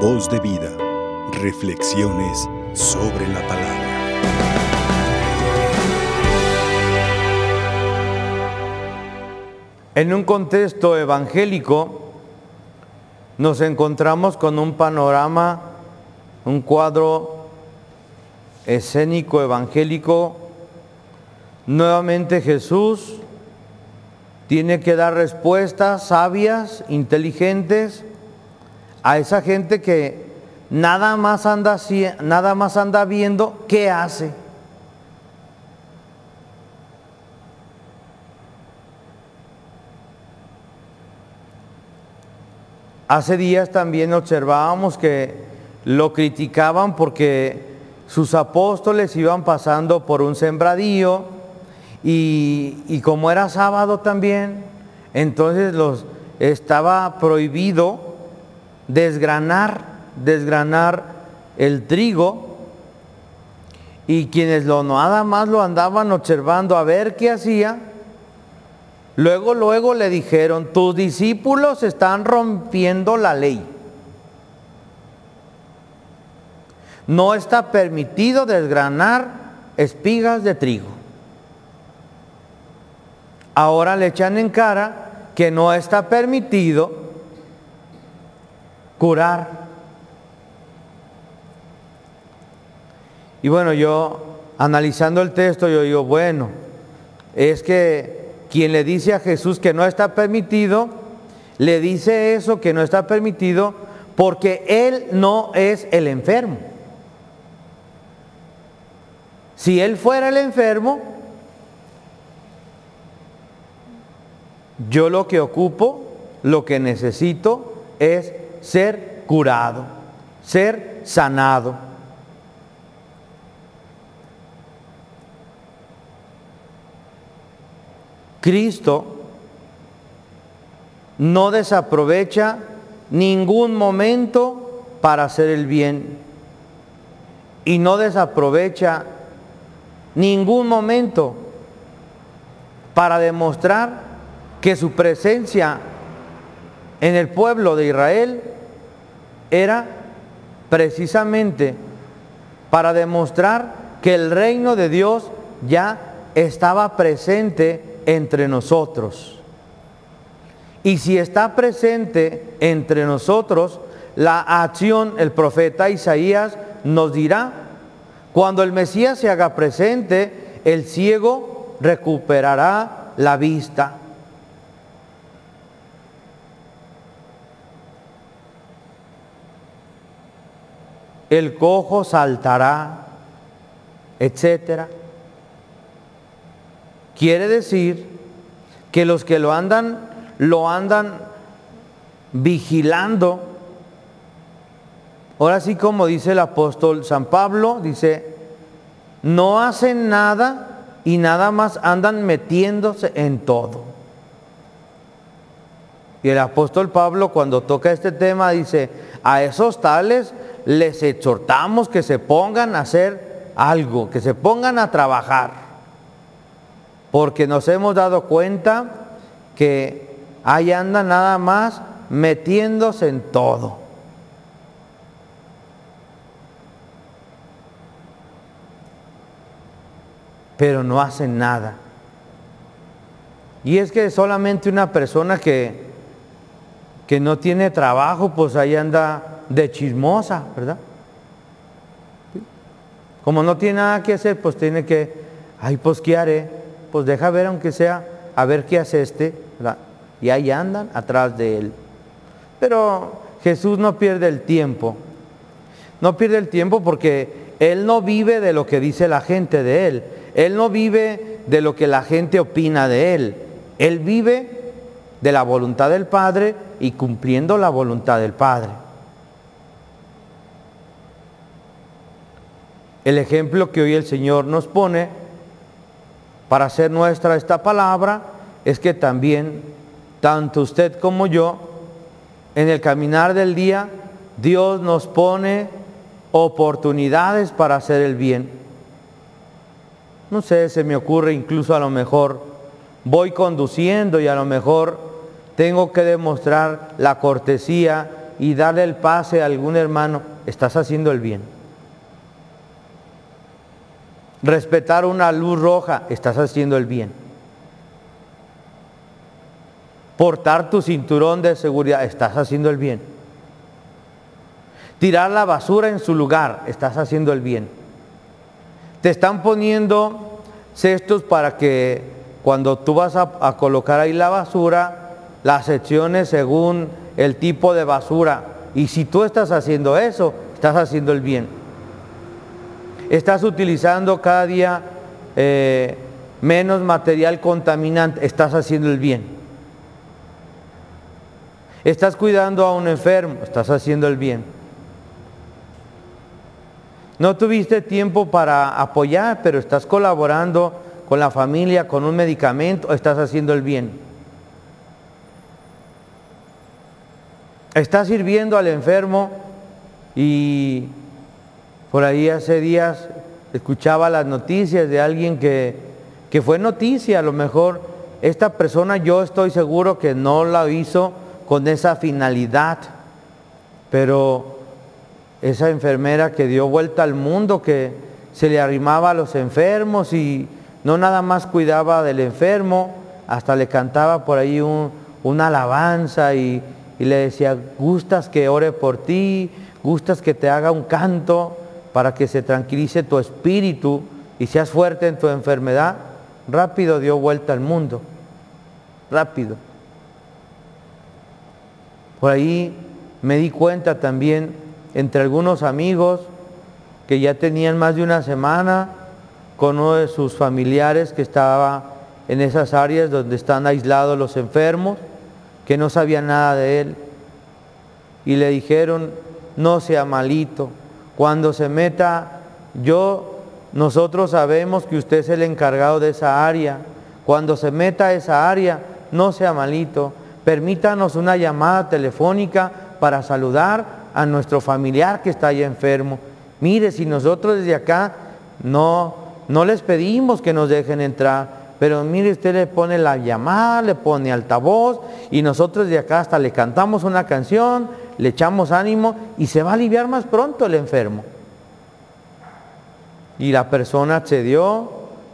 Voz de vida. Reflexiones sobre la palabra. En un contexto evangélico nos encontramos con un panorama, un cuadro escénico evangélico. Nuevamente Jesús tiene que dar respuestas sabias, inteligentes a esa gente que nada más anda, nada más anda viendo qué hace. Hace días también observábamos que lo criticaban porque sus apóstoles iban pasando por un sembradío y, y como era sábado también, entonces los estaba prohibido desgranar, desgranar el trigo y quienes lo nada más lo andaban observando a ver qué hacía, Luego, luego le dijeron, tus discípulos están rompiendo la ley. No está permitido desgranar espigas de trigo. Ahora le echan en cara que no está permitido curar. Y bueno, yo analizando el texto, yo digo, bueno, es que quien le dice a Jesús que no está permitido, le dice eso que no está permitido porque Él no es el enfermo. Si Él fuera el enfermo, yo lo que ocupo, lo que necesito es ser curado, ser sanado. Cristo no desaprovecha ningún momento para hacer el bien y no desaprovecha ningún momento para demostrar que su presencia en el pueblo de Israel era precisamente para demostrar que el reino de Dios ya estaba presente entre nosotros. Y si está presente entre nosotros, la acción, el profeta Isaías nos dirá, cuando el Mesías se haga presente, el ciego recuperará la vista. El cojo saltará, etcétera. Quiere decir que los que lo andan, lo andan vigilando. Ahora sí como dice el apóstol San Pablo, dice, no hacen nada y nada más andan metiéndose en todo. Y el apóstol Pablo cuando toca este tema dice, a esos tales les exhortamos que se pongan a hacer algo, que se pongan a trabajar porque nos hemos dado cuenta que ahí anda nada más metiéndose en todo. Pero no hacen nada. Y es que solamente una persona que, que no tiene trabajo, pues ahí anda de chismosa, ¿verdad? Como no tiene nada que hacer, pues tiene que, ay, pues ¿qué haré? pues deja ver aunque sea, a ver qué hace este, y ahí andan atrás de él. Pero Jesús no pierde el tiempo, no pierde el tiempo porque Él no vive de lo que dice la gente de Él, Él no vive de lo que la gente opina de Él, Él vive de la voluntad del Padre y cumpliendo la voluntad del Padre. El ejemplo que hoy el Señor nos pone para hacer nuestra esta palabra es que también, tanto usted como yo, en el caminar del día, Dios nos pone oportunidades para hacer el bien. No sé, se me ocurre incluso a lo mejor voy conduciendo y a lo mejor tengo que demostrar la cortesía y darle el pase a algún hermano, estás haciendo el bien. Respetar una luz roja, estás haciendo el bien. Portar tu cinturón de seguridad, estás haciendo el bien. Tirar la basura en su lugar, estás haciendo el bien. Te están poniendo cestos para que cuando tú vas a, colocar ahí la basura, las secciones según el tipo de basura. Y si tú estás haciendo eso, estás haciendo el bien. Estás utilizando cada día eh, menos material contaminante, estás haciendo el bien. Estás cuidando a un enfermo, estás haciendo el bien. No tuviste tiempo para apoyar, pero estás colaborando con la familia, con un medicamento, estás haciendo el bien. Estás sirviendo al enfermo y por ahí hace días escuchaba las noticias de alguien que, que fue noticia, a lo mejor esta persona yo estoy seguro que no la hizo con esa finalidad, pero esa enfermera que dio vuelta al mundo, que se le arrimaba a los enfermos y no nada más cuidaba del enfermo, hasta le cantaba por ahí una alabanza y, y le decía, gustas que ore por ti, gustas que te haga un canto para que se tranquilice tu espíritu y seas fuerte en tu enfermedad, rápido dio vuelta al mundo, rápido. Por ahí me di cuenta también entre algunos amigos que ya tenían más de una semana con uno de sus familiares que estaba en esas áreas donde están aislados los enfermos, que no sabía nada de él. Y le dijeron, no sea malito, cuando se meta, yo, nosotros sabemos que usted es el encargado de esa área. Cuando se meta a esa área, no sea malito. Permítanos una llamada telefónica para saludar a nuestro familiar que está ahí enfermo. Mire, si nosotros desde acá no, no les pedimos que nos dejen entrar, pero mire, usted le pone la llamada, le pone altavoz y nosotros de acá hasta le cantamos una canción, le echamos ánimo y se va a aliviar más pronto el enfermo. Y la persona accedió,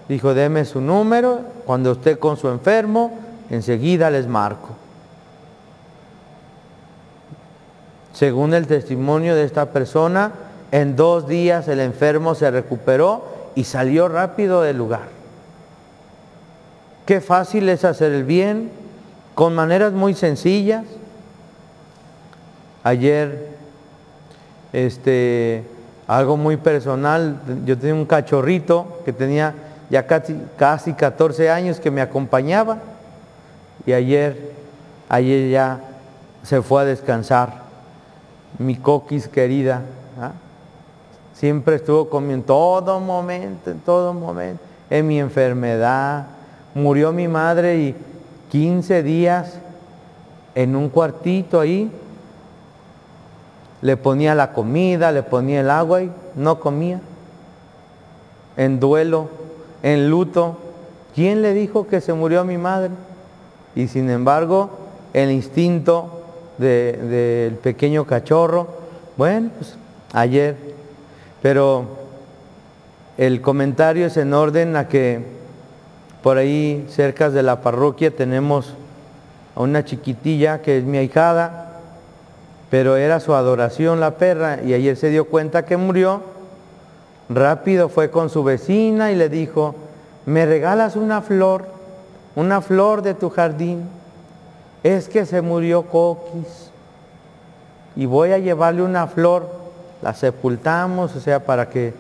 dijo, deme su número, cuando esté con su enfermo, enseguida les marco. Según el testimonio de esta persona, en dos días el enfermo se recuperó y salió rápido del lugar. Qué fácil es hacer el bien con maneras muy sencillas. Ayer, este, algo muy personal, yo tenía un cachorrito que tenía ya casi, casi 14 años que me acompañaba y ayer, ayer ya se fue a descansar mi coquis querida. ¿ah? Siempre estuvo conmigo en todo momento, en todo momento, en mi enfermedad. Murió mi madre y 15 días en un cuartito ahí. Le ponía la comida, le ponía el agua y no comía. En duelo, en luto. ¿Quién le dijo que se murió mi madre? Y sin embargo, el instinto del pequeño cachorro. Bueno, pues ayer. Pero el comentario es en orden a que por ahí cerca de la parroquia tenemos a una chiquitilla que es mi ahijada, pero era su adoración la perra y ayer se dio cuenta que murió. Rápido fue con su vecina y le dijo, ¿me regalas una flor? Una flor de tu jardín es que se murió Coquis y voy a llevarle una flor, la sepultamos, o sea, para que,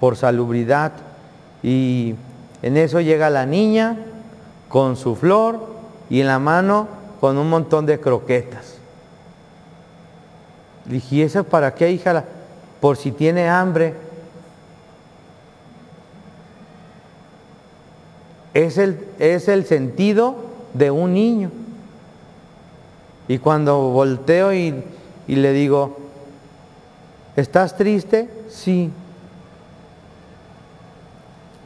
por salubridad, y en eso llega la niña con su flor y en la mano con un montón de croquetas. dije, ¿y eso para qué, hija? Por si tiene hambre. Es el, es el sentido de un niño. Y cuando volteo y, y le digo, ¿estás triste? Sí.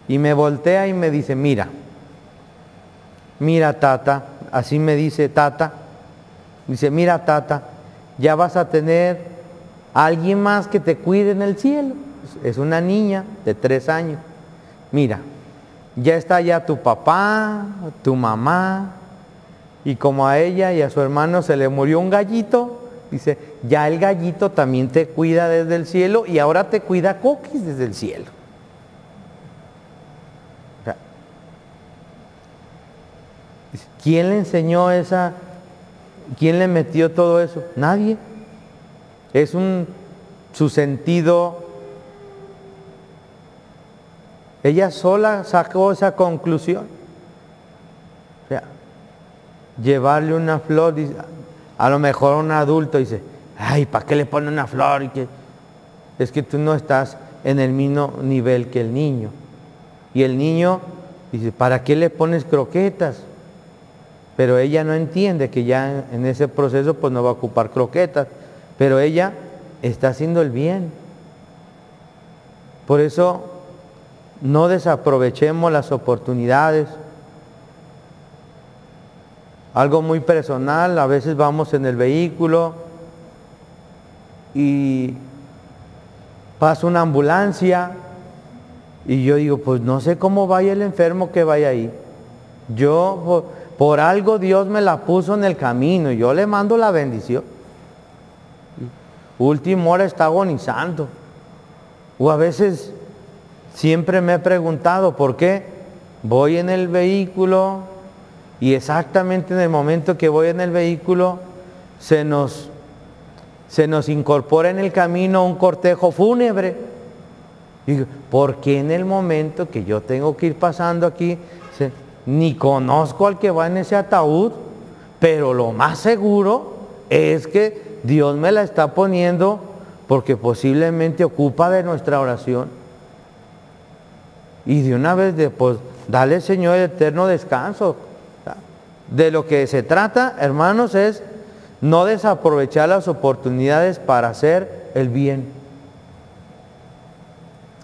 Y me voltea y me dice, mira, mira tata, así me dice tata, dice, mira tata, ya vas a tener alguien más que te cuide en el cielo. Es una niña de tres años. Mira, ya está ya tu papá, tu mamá, y como a ella y a su hermano se le murió un gallito, dice, ya el gallito también te cuida desde el cielo y ahora te cuida Coquis desde el cielo. ¿Quién le enseñó esa? ¿Quién le metió todo eso? Nadie. Es un su sentido. Ella sola sacó esa conclusión. O sea, llevarle una flor, a lo mejor un adulto dice, ay, ¿para qué le pone una flor? Es que tú no estás en el mismo nivel que el niño. Y el niño dice, ¿para qué le pones croquetas? Pero ella no entiende que ya en ese proceso pues no va a ocupar croquetas, pero ella está haciendo el bien. Por eso no desaprovechemos las oportunidades. Algo muy personal, a veces vamos en el vehículo y pasa una ambulancia y yo digo, pues no sé cómo vaya el enfermo que vaya ahí. Yo por algo Dios me la puso en el camino yo le mando la bendición. Último hora está agonizando. O a veces siempre me he preguntado por qué voy en el vehículo y exactamente en el momento que voy en el vehículo se nos, se nos incorpora en el camino un cortejo fúnebre. Y ¿por qué en el momento que yo tengo que ir pasando aquí ni conozco al que va en ese ataúd, pero lo más seguro es que Dios me la está poniendo porque posiblemente ocupa de nuestra oración. Y de una vez de, pues, dale Señor eterno descanso. De lo que se trata, hermanos, es no desaprovechar las oportunidades para hacer el bien.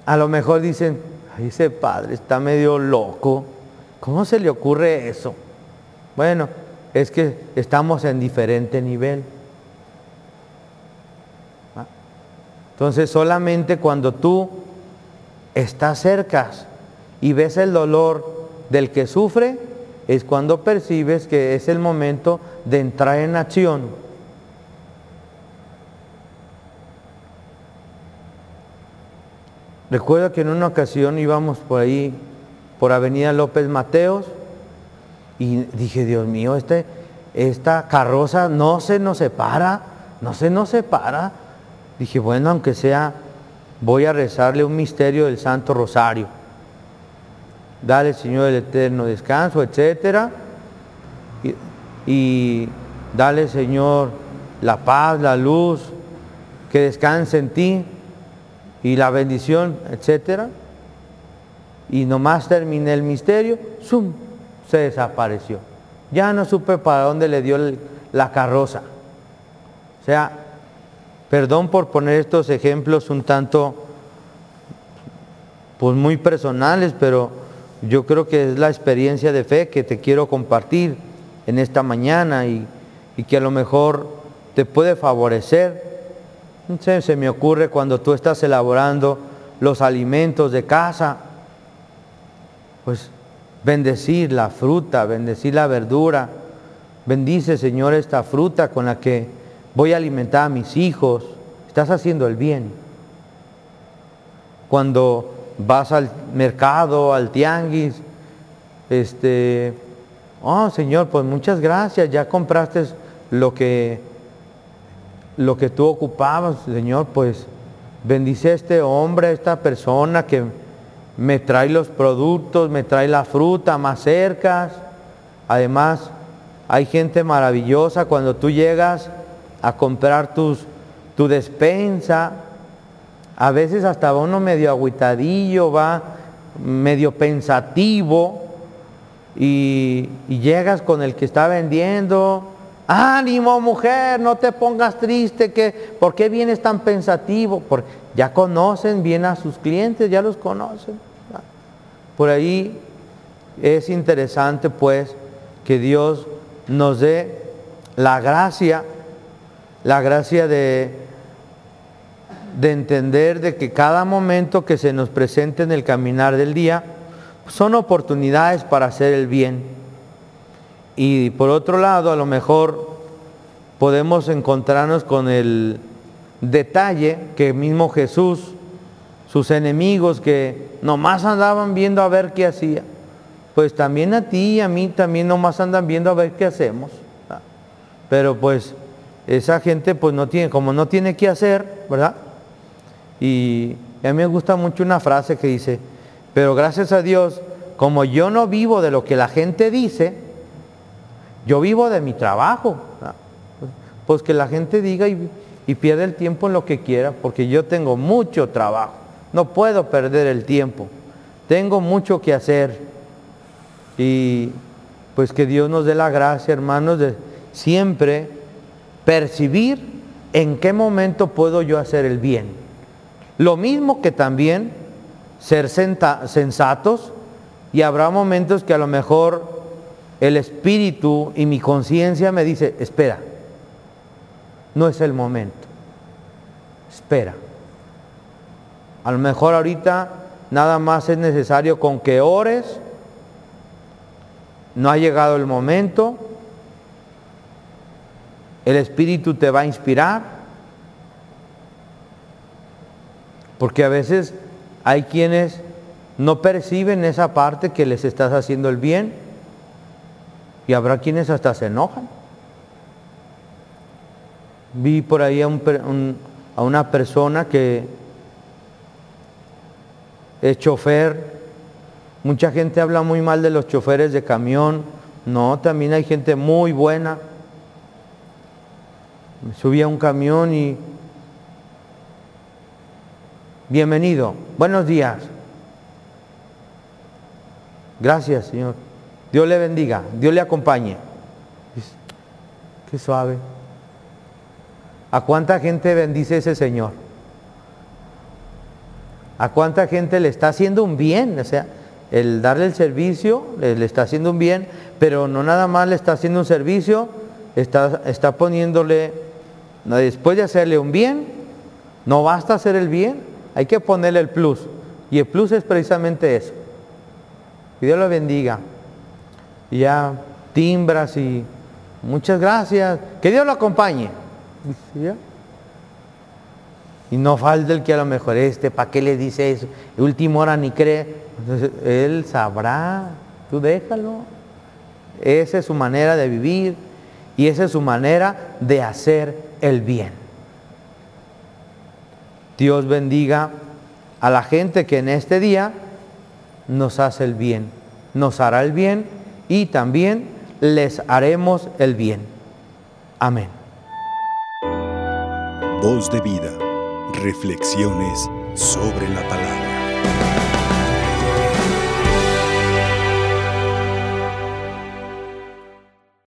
A lo mejor dicen, ay, ese padre está medio loco. ¿Cómo se le ocurre eso? Bueno, es que estamos en diferente nivel. ¿Ah? Entonces solamente cuando tú estás cerca y ves el dolor del que sufre, es cuando percibes que es el momento de entrar en acción. Recuerdo que en una ocasión íbamos por ahí por Avenida López Mateos y dije, Dios mío, este, esta carroza no se nos separa, no se nos separa. Dije, bueno, aunque sea, voy a rezarle un misterio del Santo Rosario. Dale, Señor, el eterno descanso, etcétera. Y, y dale, Señor, la paz, la luz, que descanse en ti y la bendición, etcétera y nomás terminé el misterio, ¡zum! se desapareció. Ya no supe para dónde le dio la carroza. O sea, perdón por poner estos ejemplos un tanto, pues muy personales, pero yo creo que es la experiencia de fe que te quiero compartir en esta mañana y, que a lo mejor te puede favorecer. Se, me ocurre cuando tú estás elaborando los alimentos de casa, pues bendecir la fruta, bendecir la verdura. Bendice, Señor, esta fruta con la que voy a alimentar a mis hijos. Estás haciendo el bien. Cuando vas al mercado, al tianguis, este, oh Señor, pues muchas gracias, ya compraste lo que, lo que tú ocupabas, Señor, pues bendice a este hombre, a esta persona que me trae los productos, me trae la fruta más cerca. Además, hay gente maravillosa cuando tú llegas a comprar tus, tu despensa. A veces hasta va uno medio agüitadillo, va medio pensativo y, llegas con el que está vendiendo. Ánimo mujer, no te pongas triste, que, ¿por qué vienes tan pensativo? Ya conocen bien a sus clientes, ya los conocen. Por ahí es interesante pues que Dios nos dé la gracia la gracia de, de entender de que cada momento que se nos presente en el caminar del día son oportunidades para hacer el bien. Y por otro lado, a lo mejor podemos encontrarnos con el detalle que mismo Jesús, sus enemigos que nomás andaban viendo a ver qué hacía, pues también a ti y a mí también nomás andan viendo a ver qué hacemos. Pero pues esa gente pues no tiene, como no tiene qué hacer, ¿verdad? Y a mí me gusta mucho una frase que dice, pero gracias a Dios, como yo no vivo de lo que la gente dice, yo vivo de mi trabajo. Pues que la gente diga y, y pierde el tiempo en lo que quiera, porque yo tengo mucho trabajo. No puedo perder el tiempo. Tengo mucho que hacer. Y pues que Dios nos dé la gracia, hermanos, de siempre percibir en qué momento puedo yo hacer el bien. Lo mismo que también ser sensatos y habrá momentos que a lo mejor el espíritu y mi conciencia me dice, espera, no es el momento, espera. A lo mejor ahorita nada más es necesario con que ores, no ha llegado el momento, el Espíritu te va a inspirar, porque a veces hay quienes no perciben esa parte que les estás haciendo el bien y habrá quienes hasta se enojan. Vi por ahí a, una persona que es chofer, mucha gente habla muy mal de los choferes de camión, no, también hay gente muy buena. Me subí a un camión y bienvenido, buenos días. Gracias, Señor. Dios le bendiga, Dios le acompañe. Qué suave. ¿A cuánta gente bendice ese Señor? ¿A cuánta gente le está haciendo un bien? O sea, el darle el servicio le, está haciendo un bien, pero no nada más le está haciendo un servicio, está, está poniéndole, después de hacerle un bien, no basta hacer el bien, hay que ponerle el plus. Y el plus es precisamente eso. Que Dios lo bendiga. Y ya timbras y muchas gracias. Que Dios lo acompañe. Y no falta el que a lo mejor este, ¿para qué le dice eso? El último hora ni cree. Entonces, él sabrá. Tú déjalo. Esa es su manera de vivir y esa es su manera de hacer el bien. Dios bendiga a la gente que en este día nos hace el bien, nos hará el bien y también les haremos el bien. Amén. Voz de vida, reflexiones sobre la palabra.